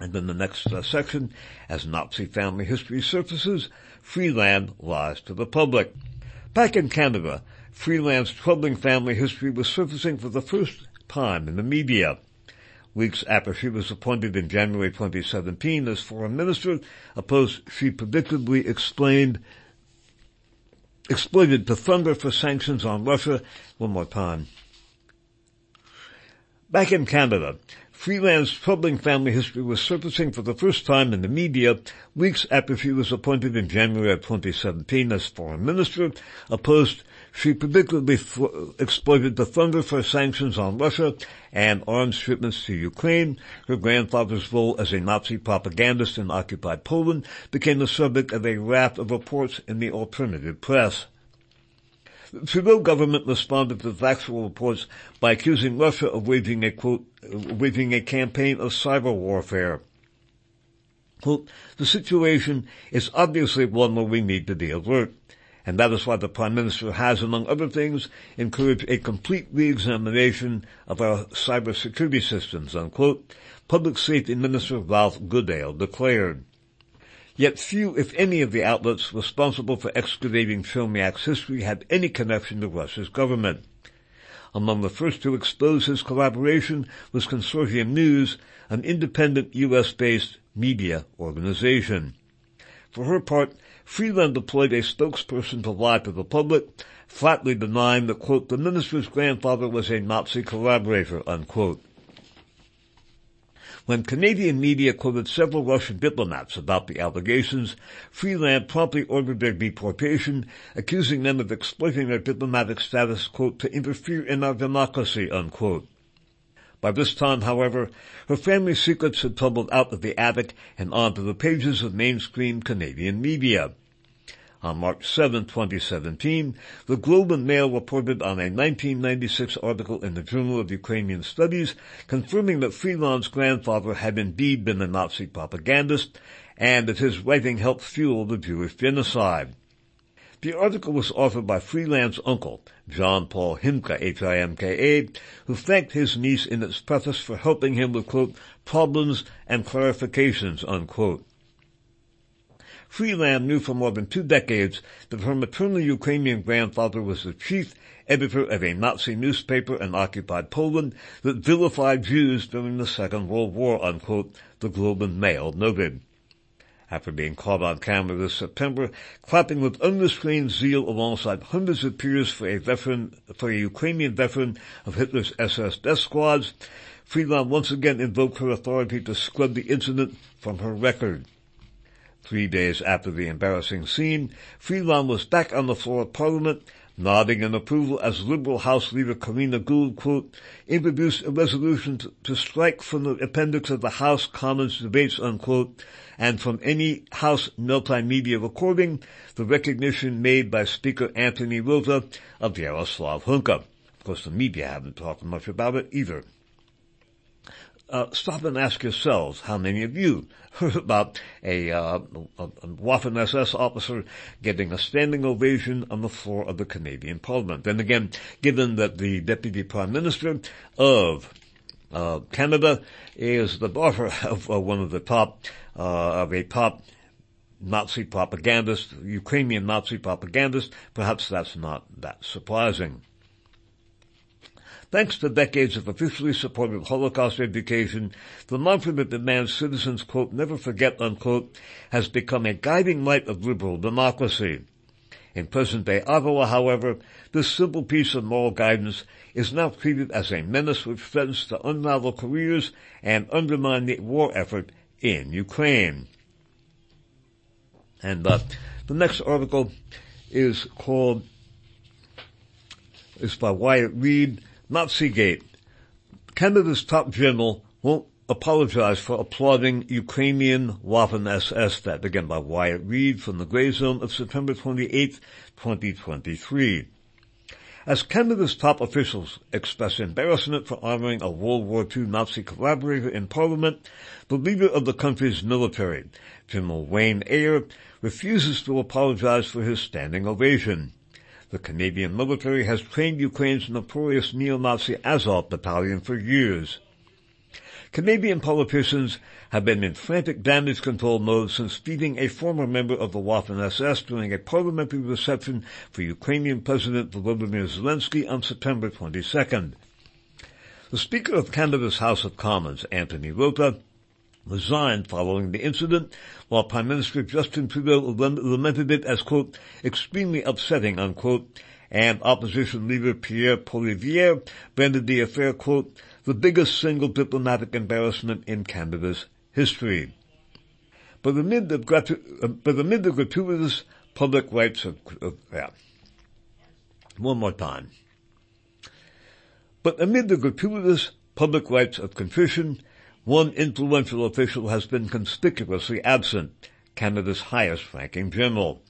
And then the next uh, section, as Nazi family history surfaces, Freeland lies to the public. Back in Canada, Freeland's troubling family history was surfacing for the first time in the media. Weeks after she was appointed in January 2017 as foreign minister, a post she predictably explained exploited to thunder for sanctions on Russia. One more time. Back in Canada, Freeland's troubling family history was surfacing for the first time in the media weeks after she was appointed in January of 2017 as foreign minister, a post she predictably f- exploited the thunder for sanctions on Russia and arms shipments to Ukraine. Her grandfather's role as a Nazi propagandist in occupied Poland became the subject of a raft of reports in the alternative press. The Trudeau government responded to factual reports by accusing Russia of waging a quote, waging a campaign of cyber warfare. Quote, the situation is obviously one where we need to be alert. And that is why the Prime Minister has, among other things, encouraged a complete re-examination of our cybersecurity systems, unquote, Public Safety Minister Ralph Goodale declared. Yet few, if any, of the outlets responsible for excavating Cherniak's history had any connection to Russia's government. Among the first to expose his collaboration was Consortium News, an independent U.S.-based media organization. For her part, Freeland deployed a spokesperson to lie to the public, flatly denying that, quote, the minister's grandfather was a Nazi collaborator, unquote. When Canadian media quoted several Russian diplomats about the allegations, Freeland promptly ordered their deportation, accusing them of exploiting their diplomatic status, quote, to interfere in our democracy, unquote. By this time, however, her family secrets had tumbled out of the attic and onto the pages of mainstream Canadian media. On March 7, 2017, the Globe and Mail reported on a 1996 article in the Journal of Ukrainian Studies confirming that Freeland's grandfather had indeed been a Nazi propagandist and that his writing helped fuel the Jewish genocide. The article was authored by Freeland's uncle, John Paul Himka, H-I-M-K-A, who thanked his niece in its preface for helping him with, quote, problems and clarifications, unquote. Freeland knew for more than two decades that her maternal Ukrainian grandfather was the chief editor of a Nazi newspaper in occupied Poland that vilified Jews during the Second World War, unquote, the Globe and Mail noted. After being caught on camera this September, clapping with unrestrained zeal alongside hundreds of peers for a veteran, for a Ukrainian veteran of Hitler's SS death squads, Freeland once again invoked her authority to scrub the incident from her record. Three days after the embarrassing scene, Freeland was back on the floor of Parliament, nodding in approval as Liberal House Leader Karina Gould, quote, introduced a resolution to, to strike from the appendix of the House Commons debates, unquote, and from any House multimedia recording, the recognition made by Speaker Anthony Rota of Yaroslav Hunka. Of course, the media haven't talked much about it either uh, stop and ask yourselves how many of you heard about a, uh, a, a Waffen SS officer getting a standing ovation on the floor of the Canadian Parliament. Then again, given that the Deputy Prime Minister of uh, Canada is the daughter of uh, one of the top uh, of a top Nazi propagandist, Ukrainian Nazi propagandist, perhaps that's not that surprising. Thanks to decades of officially supported Holocaust education, the mantra that demands citizens, quote, never forget, unquote, has become a guiding light of liberal democracy. In present-day Ottawa, however, this simple piece of moral guidance is now treated as a menace which threatens to unravel careers and undermine the war effort in Ukraine. And uh, the next article is called, is by Wyatt Reed, Nazigate. Canada's top general won't apologize for applauding Ukrainian Waffen SS. That began by Wyatt Reed from the Grey Zone of September 28, 2023. As Canada's top officials express embarrassment for honoring a World War II Nazi collaborator in Parliament, the leader of the country's military, General Wayne Eyre, refuses to apologize for his standing ovation. The Canadian military has trained Ukraine's notorious neo-Nazi Azov battalion for years. Canadian politicians have been in frantic damage control mode since feeding a former member of the Waffen SS during a parliamentary reception for Ukrainian President Volodymyr Zelensky on September 22nd. The Speaker of Canada's House of Commons, Anthony Rota, resigned following the incident, while Prime Minister Justin Trudeau lamented it as, quote, extremely upsetting, unquote, and opposition leader Pierre Poilievre branded the affair, quote, the biggest single diplomatic embarrassment in Canada's history. But amid the, uh, but amid the gratuitous public rights of, of yeah. One more time. But amid the gratuitous public rights of contrition, one influential official has been conspicuously absent, Canada's highest ranking general.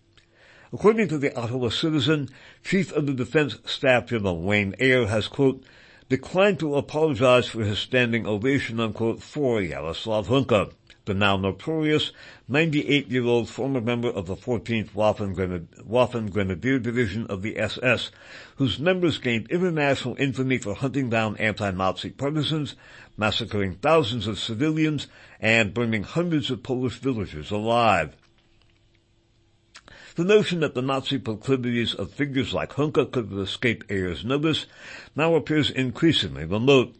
According to the Ottawa Citizen, Chief of the Defense Staff General Wayne Eyre has, quote, declined to apologize for his standing ovation, unquote, for Yaroslav Hunka, the now notorious 98-year-old former member of the 14th Waffen, Grenadier, Division of the SS, whose members gained international infamy for hunting down anti-Nazi partisans, massacring thousands of civilians, and burning hundreds of Polish villagers alive. The notion that the Nazi proclivities of figures like Hunka could have escaped Eyre's notice now appears increasingly remote.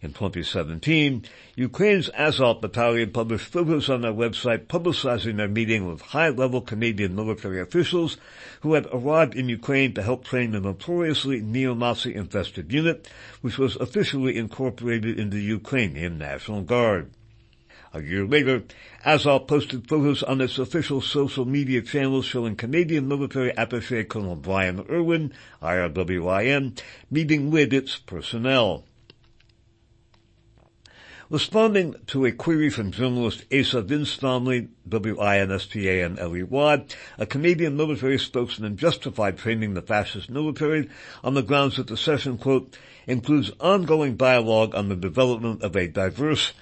In 2017, Ukraine's Azov battalion published photos on their website publicizing their meeting with high-level Canadian military officials who had arrived in Ukraine to help train the notoriously neo-Nazi infested unit, which was officially incorporated into the Ukrainian National Guard. A year later, Azov posted photos on its official social media channels showing Canadian military attaché Colonel Brian Irwin, IRWIN, meeting with its personnel. Responding to a query from journalist Asa Winstanley, W-I-N-S-T-A-N-L-E-Y, a Canadian military spokesman justified training the fascist military on the grounds that the session, quote, includes ongoing dialogue on the development of a diverse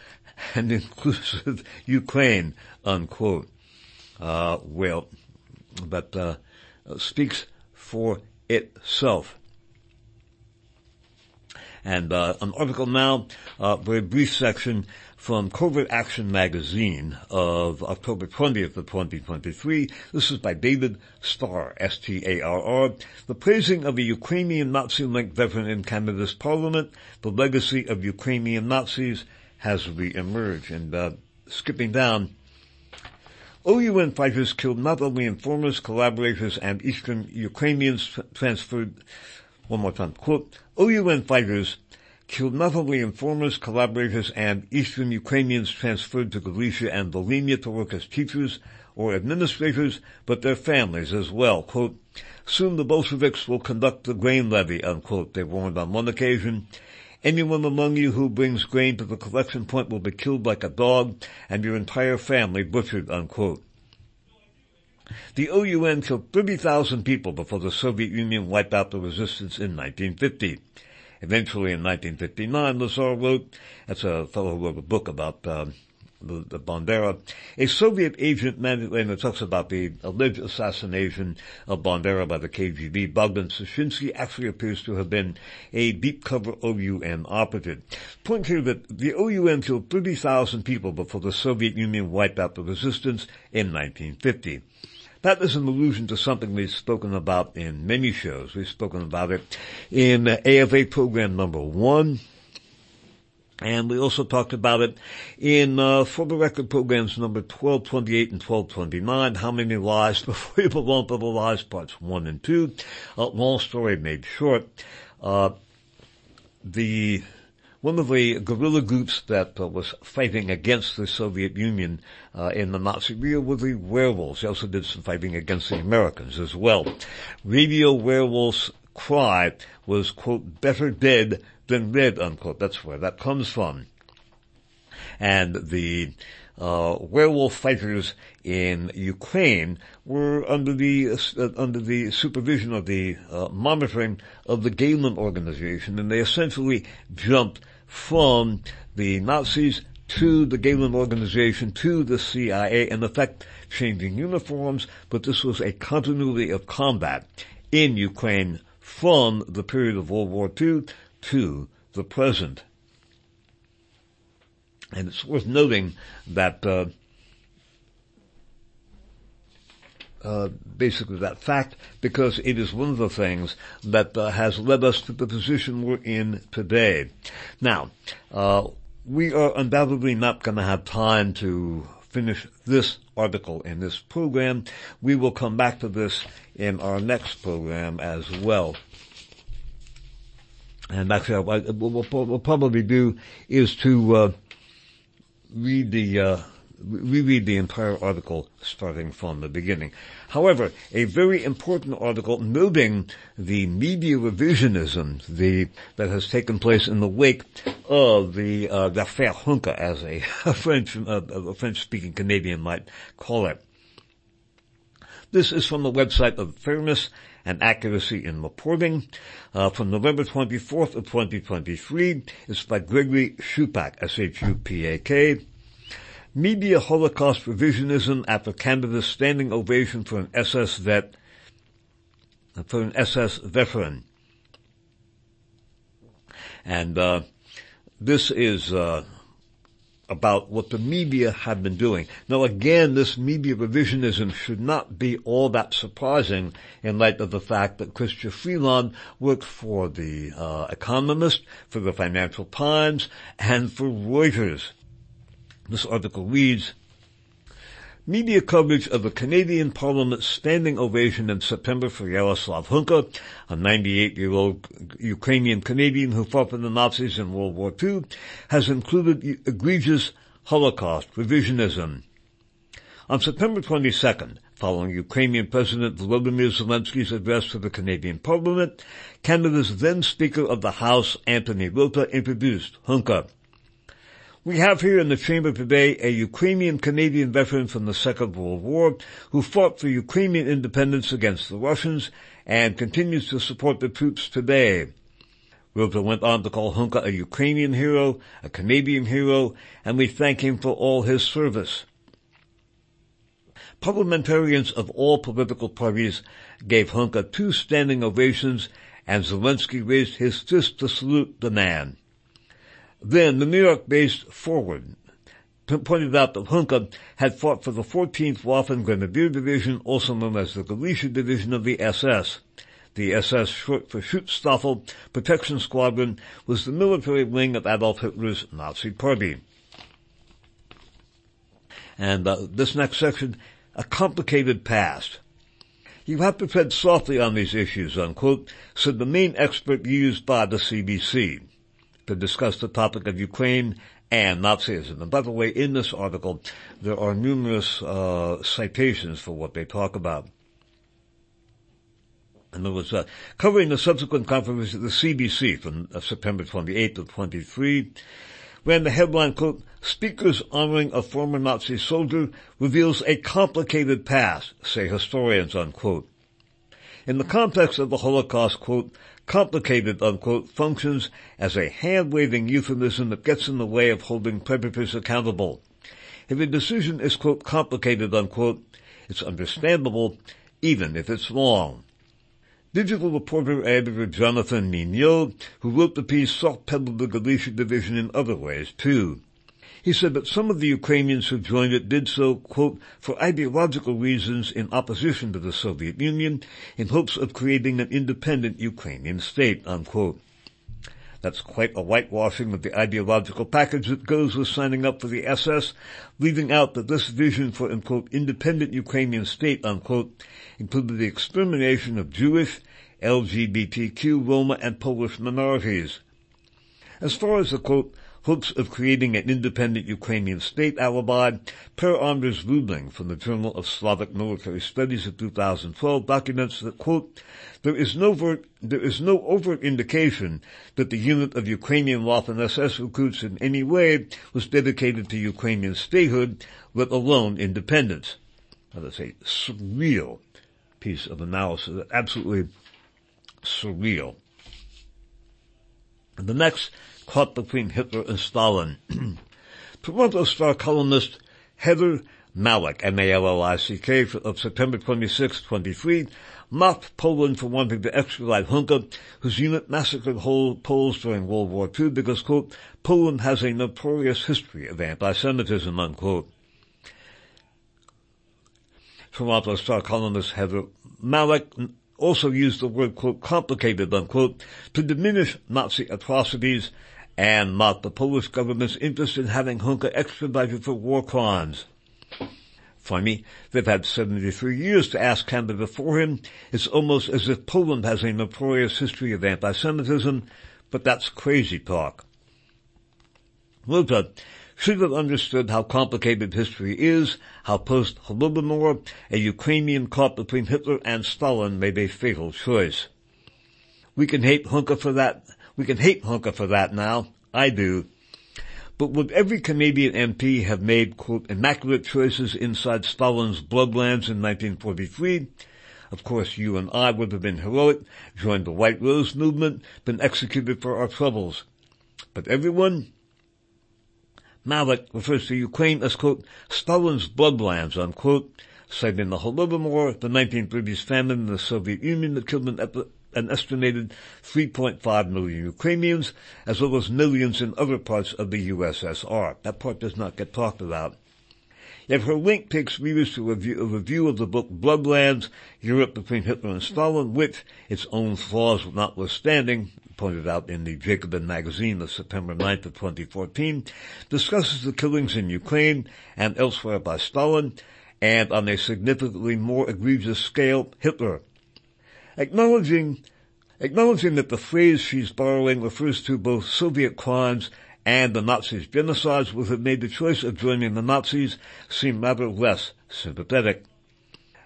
and inclusive Ukraine, unquote. Uh, well, but uh, speaks for itself. And uh, an article now, uh, very brief section from Covert Action magazine of October 20th of 2023. This is by David Starr, S-T-A-R-R. The praising of a Ukrainian Nazi-linked veteran in Canada's parliament, the legacy of Ukrainian Nazis has re-emerged. And uh, skipping down, OUN fighters killed not only informers, collaborators, and Eastern Ukrainians transferred, one more time, quote, OUN fighters killed not only informers, collaborators, and Eastern Ukrainians transferred to Galicia and Volhynia to work as teachers or administrators, but their families as well. Quote, soon the Bolsheviks will conduct the grain levy, unquote, they warned on one occasion. Anyone among you who brings grain to the collection point will be killed like a dog and your entire family butchered, unquote. The OUN killed 30,000 people before the Soviet Union wiped out the resistance in 1950. Eventually in 1959, Lazar wrote, that's a fellow who wrote a book about um, the, the Bandera. A Soviet agent, and it talks about the alleged assassination of Bandera by the KGB. Bogdan Stashinsky actually appears to have been a deep cover OUN operative. Point here that the OUN killed 30,000 people before the Soviet Union wiped out the resistance in 1950. That is an allusion to something we've spoken about in many shows. We've spoken about it in AFA program number one, and we also talked about it in uh, for the record programs number 1228 and 1229, How Many Lies Before You Belong to the Lies, parts 1 and 2. Uh, long story made short. Uh, the one of the guerrilla groups that uh, was fighting against the Soviet Union uh, in the Nazi era were the werewolves. They also did some fighting against the Americans as well. Radio Werewolf's cry was, quote, better dead than red, unquote. That's where that comes from. And the uh, werewolf fighters in Ukraine were under the uh, under the supervision of the uh, monitoring of the Gehlen organization, and they essentially jumped from the Nazis to the Gehlen organization to the CIA, in effect changing uniforms, but this was a continuity of combat in Ukraine from the period of World War II to the present. And it's worth noting that uh, uh, basically that fact because it is one of the things that uh, has led us to the position we're in today. Now, uh, we are undoubtedly not going to have time to finish this article in this program. We will come back to this in our next program as well. And actually, what we'll, we'll, probably do is to uh, read the uh, reread the entire article starting from the beginning. However, a very important article noting the media revisionism the, that has taken place in the wake of the uh, l'affaire Hunka, as a, a French uh, a French-speaking Canadian might call it. This is from the website of Fairness and Accuracy in Reporting uh, from November 24th of 2023. It's by Gregory Shupak, S-H-U-P-A-K. Media Holocaust revisionism after Canada's standing ovation for an SS vet, for an SS veteran. And, uh, this is, uh, about what the media have been doing. Now again, this media revisionism should not be all that surprising in light of the fact that Chrystia Freeland worked for the uh, Economist, for the Financial Times, and for Reuters. This article reads, Media coverage of the Canadian Parliament's standing ovation in September for Yaroslav Hunka, a 98-year-old Ukrainian Canadian who fought for the Nazis in World War II, has included egregious Holocaust revisionism. On September 22nd, following Ukrainian President Volodymyr Zelensky's address to the Canadian Parliament, Canada's then Speaker of the House, Anthony Rota, introduced Hunka. We have here in the chamber today a Ukrainian Canadian veteran from the Second World War who fought for Ukrainian independence against the Russians and continues to support the troops today. Rota went on to call Hunka a Ukrainian hero, a Canadian hero, and we thank him for all his service. Parliamentarians of all political parties gave Hunka two standing ovations and Zelensky raised his fist to salute the man. Then the New York-based Forward pointed out that Hunka had fought for the 14th Waffen Grenadier Division, also known as the Galicia Division of the SS. The SS, short for Schutzstaffel Protection Squadron, was the military wing of Adolf Hitler's Nazi Party. And uh, this next section, a complicated past. You have to tread softly on these issues, unquote, said the main expert used by the CBC to discuss the topic of Ukraine and Nazism. And by the way, in this article, there are numerous uh, citations for what they talk about. And there was uh, covering the subsequent conference of the CBC from uh, September 28th to 23, when the headline, quote, Speakers honoring a former Nazi soldier reveals a complicated past, say historians, unquote. In the context of the Holocaust, quote, complicated, unquote, functions as a hand-waving euphemism that gets in the way of holding predators accountable. If a decision is, quote, complicated, unquote, it's understandable, even if it's wrong. Digital reporter editor Jonathan Mignot, who wrote the piece, soft-pedaled the Galicia division in other ways, too. He said that some of the Ukrainians who joined it did so, quote, for ideological reasons in opposition to the Soviet Union in hopes of creating an independent Ukrainian state, unquote. That's quite a whitewashing of the ideological package that goes with signing up for the SS, leaving out that this vision for, unquote, independent Ukrainian state, unquote, included the extermination of Jewish, LGBTQ, Roma, and Polish minorities. As far as the quote, hopes of creating an independent Ukrainian state alibi, Per Anders Rudling from the Journal of Slavic Military Studies of 2012 documents that, quote, there is no, ver- there is no overt indication that the unit of Ukrainian Waffen SS recruits in any way was dedicated to Ukrainian statehood, let alone independence. That is a surreal piece of analysis, absolutely surreal. The next caught between Hitler and Stalin. Toronto Star columnist Heather Mallick, M-A-L-L-I-C-K, of September 26, 23, mocked Poland for wanting to extradite Hunka, whose unit massacred whole Poles during World War II because, quote, Poland has a notorious history of anti-Semitism, unquote. Toronto Star columnist Heather Mallick also used the word, quote, complicated, unquote, to diminish Nazi atrocities and mock the Polish government's interest in having Hunka extradited for war crimes. Funny, they've had 73 years to ask Canada before him. It's almost as if Poland has a notorious history of anti-Semitism. but that's crazy talk. Luther should have understood how complicated history is, how post-Holodomor, a Ukrainian caught between Hitler and Stalin made a fatal choice. We can hate Hunka for that. We can hate Hunka for that now. I do. But would every Canadian MP have made, quote, immaculate choices inside Stalin's bloodlands in 1943? Of course, you and I would have been heroic, joined the White Rose movement, been executed for our troubles. But everyone, Mallick refers to Ukraine as, quote, Stalin's bloodlands, unquote, citing the Holodomor, the 1930s famine in the Soviet Union that killed an, estimated 3.5 million Ukrainians, as well as millions in other parts of the USSR. That part does not get talked about. Yet her link takes readers to a review, a review of the book Bloodlands, Europe Between Hitler and Stalin, which, its own flaws notwithstanding, pointed out in the Jacobin magazine of September 9th of 2014, discusses the killings in Ukraine and elsewhere by Stalin, and on a significantly more egregious scale, Hitler. Acknowledging, acknowledging that the phrase she's borrowing refers to both Soviet crimes and the Nazis' genocides would have made the choice of joining the Nazis seem rather less sympathetic.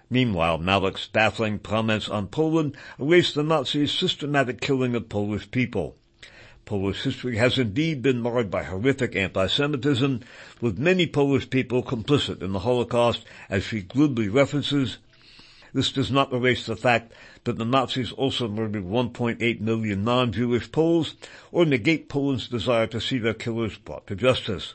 Meanwhile, Mallick's baffling comments on Poland erase the Nazis' systematic killing of Polish people. Polish history has indeed been marred by horrific anti-Semitism, with many Polish people complicit in the Holocaust, as she glibly references. This does not erase the fact that the Nazis also murdered 1.8 million non-Jewish Poles, or negate Poland's desire to see their killers brought to justice.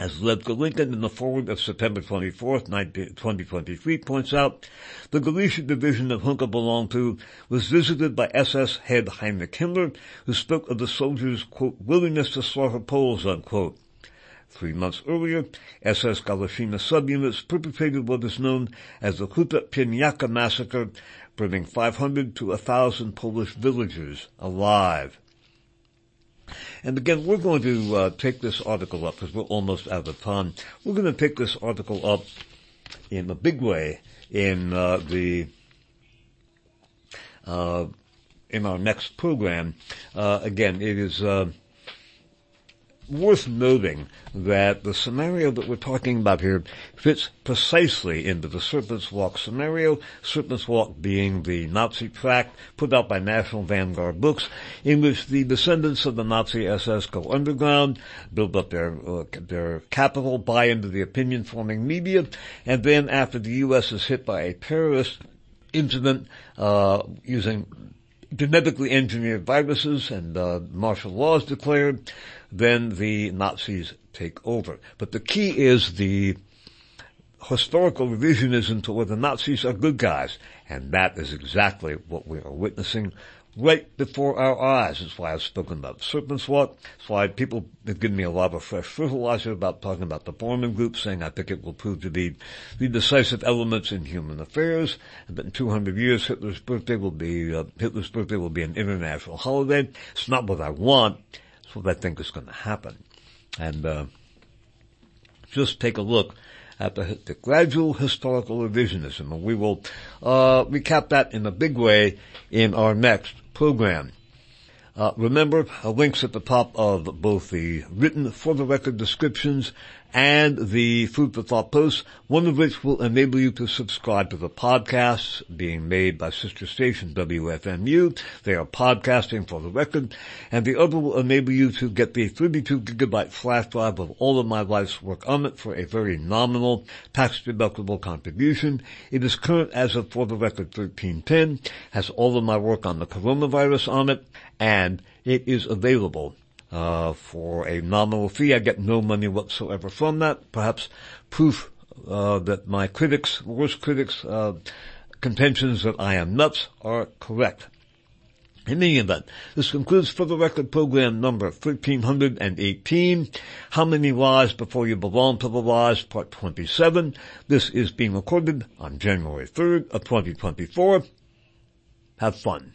As Lev Golinkin in the forward of September 24, 2023 points out, the Galicia division of Hunka belonged to was visited by SS head Heinrich Himmler, who spoke of the soldiers' quote, willingness to slaughter Poles, unquote. Three months earlier, SS Galishina subunits perpetrated what is known as the Huta Pieniaka massacre, burning 500 to 1,000 Polish villagers alive. And again, we're going to uh, take this article up because we're almost out of time. We're going to pick this article up in a big way in uh, the uh, in our next program. Uh, again, it is uh, worth noting that the scenario that we're talking about here fits precisely into the Serpent's Walk scenario, Serpent's Walk being the Nazi tract put out by National Vanguard Books, in which the descendants of the Nazi SS go underground, build up their, uh, their capital, buy into the opinion forming media, and then after the U.S. is hit by a terrorist incident, uh, using genetically engineered viruses and uh, martial law is declared, then the Nazis take over. But the key is the historical revisionism to where the Nazis are good guys. And that is exactly what we are witnessing right before our eyes. That's why I've spoken about Serpent's Walk. That's why people have given me a lot of fresh fertilizer about talking about the Bormann Group, saying I think it will prove to be the decisive elements in human affairs. But in 200 years, Hitler's birthday will be, uh, Hitler's birthday will be an international holiday. It's not what I want. It's what I think is going to happen. And, uh, just take a look at the, the, gradual historical revisionism. And we will uh, recap that in a big way in our next program. Uh, remember, uh, links at the top of both the written for the record descriptions and the Food for Thought posts, one of which will enable you to subscribe to the podcasts being made by sister station WFMU. They are podcasting for the record, and the other will enable you to get the 32 gigabyte flash drive of all of my life's work on it for a very nominal tax deductible contribution. It is current as of for the record 1310, has all of my work on the coronavirus on it, and it is available uh, for a nominal fee. I get no money whatsoever from that. Perhaps proof uh, that my critics, worst critics, uh, contentions that I am nuts are correct. In any event, this concludes for the record program number 1318, How Many Lies Before You Belong to the Lies, part 27. This is being recorded on January 3rd of 2024. Have fun.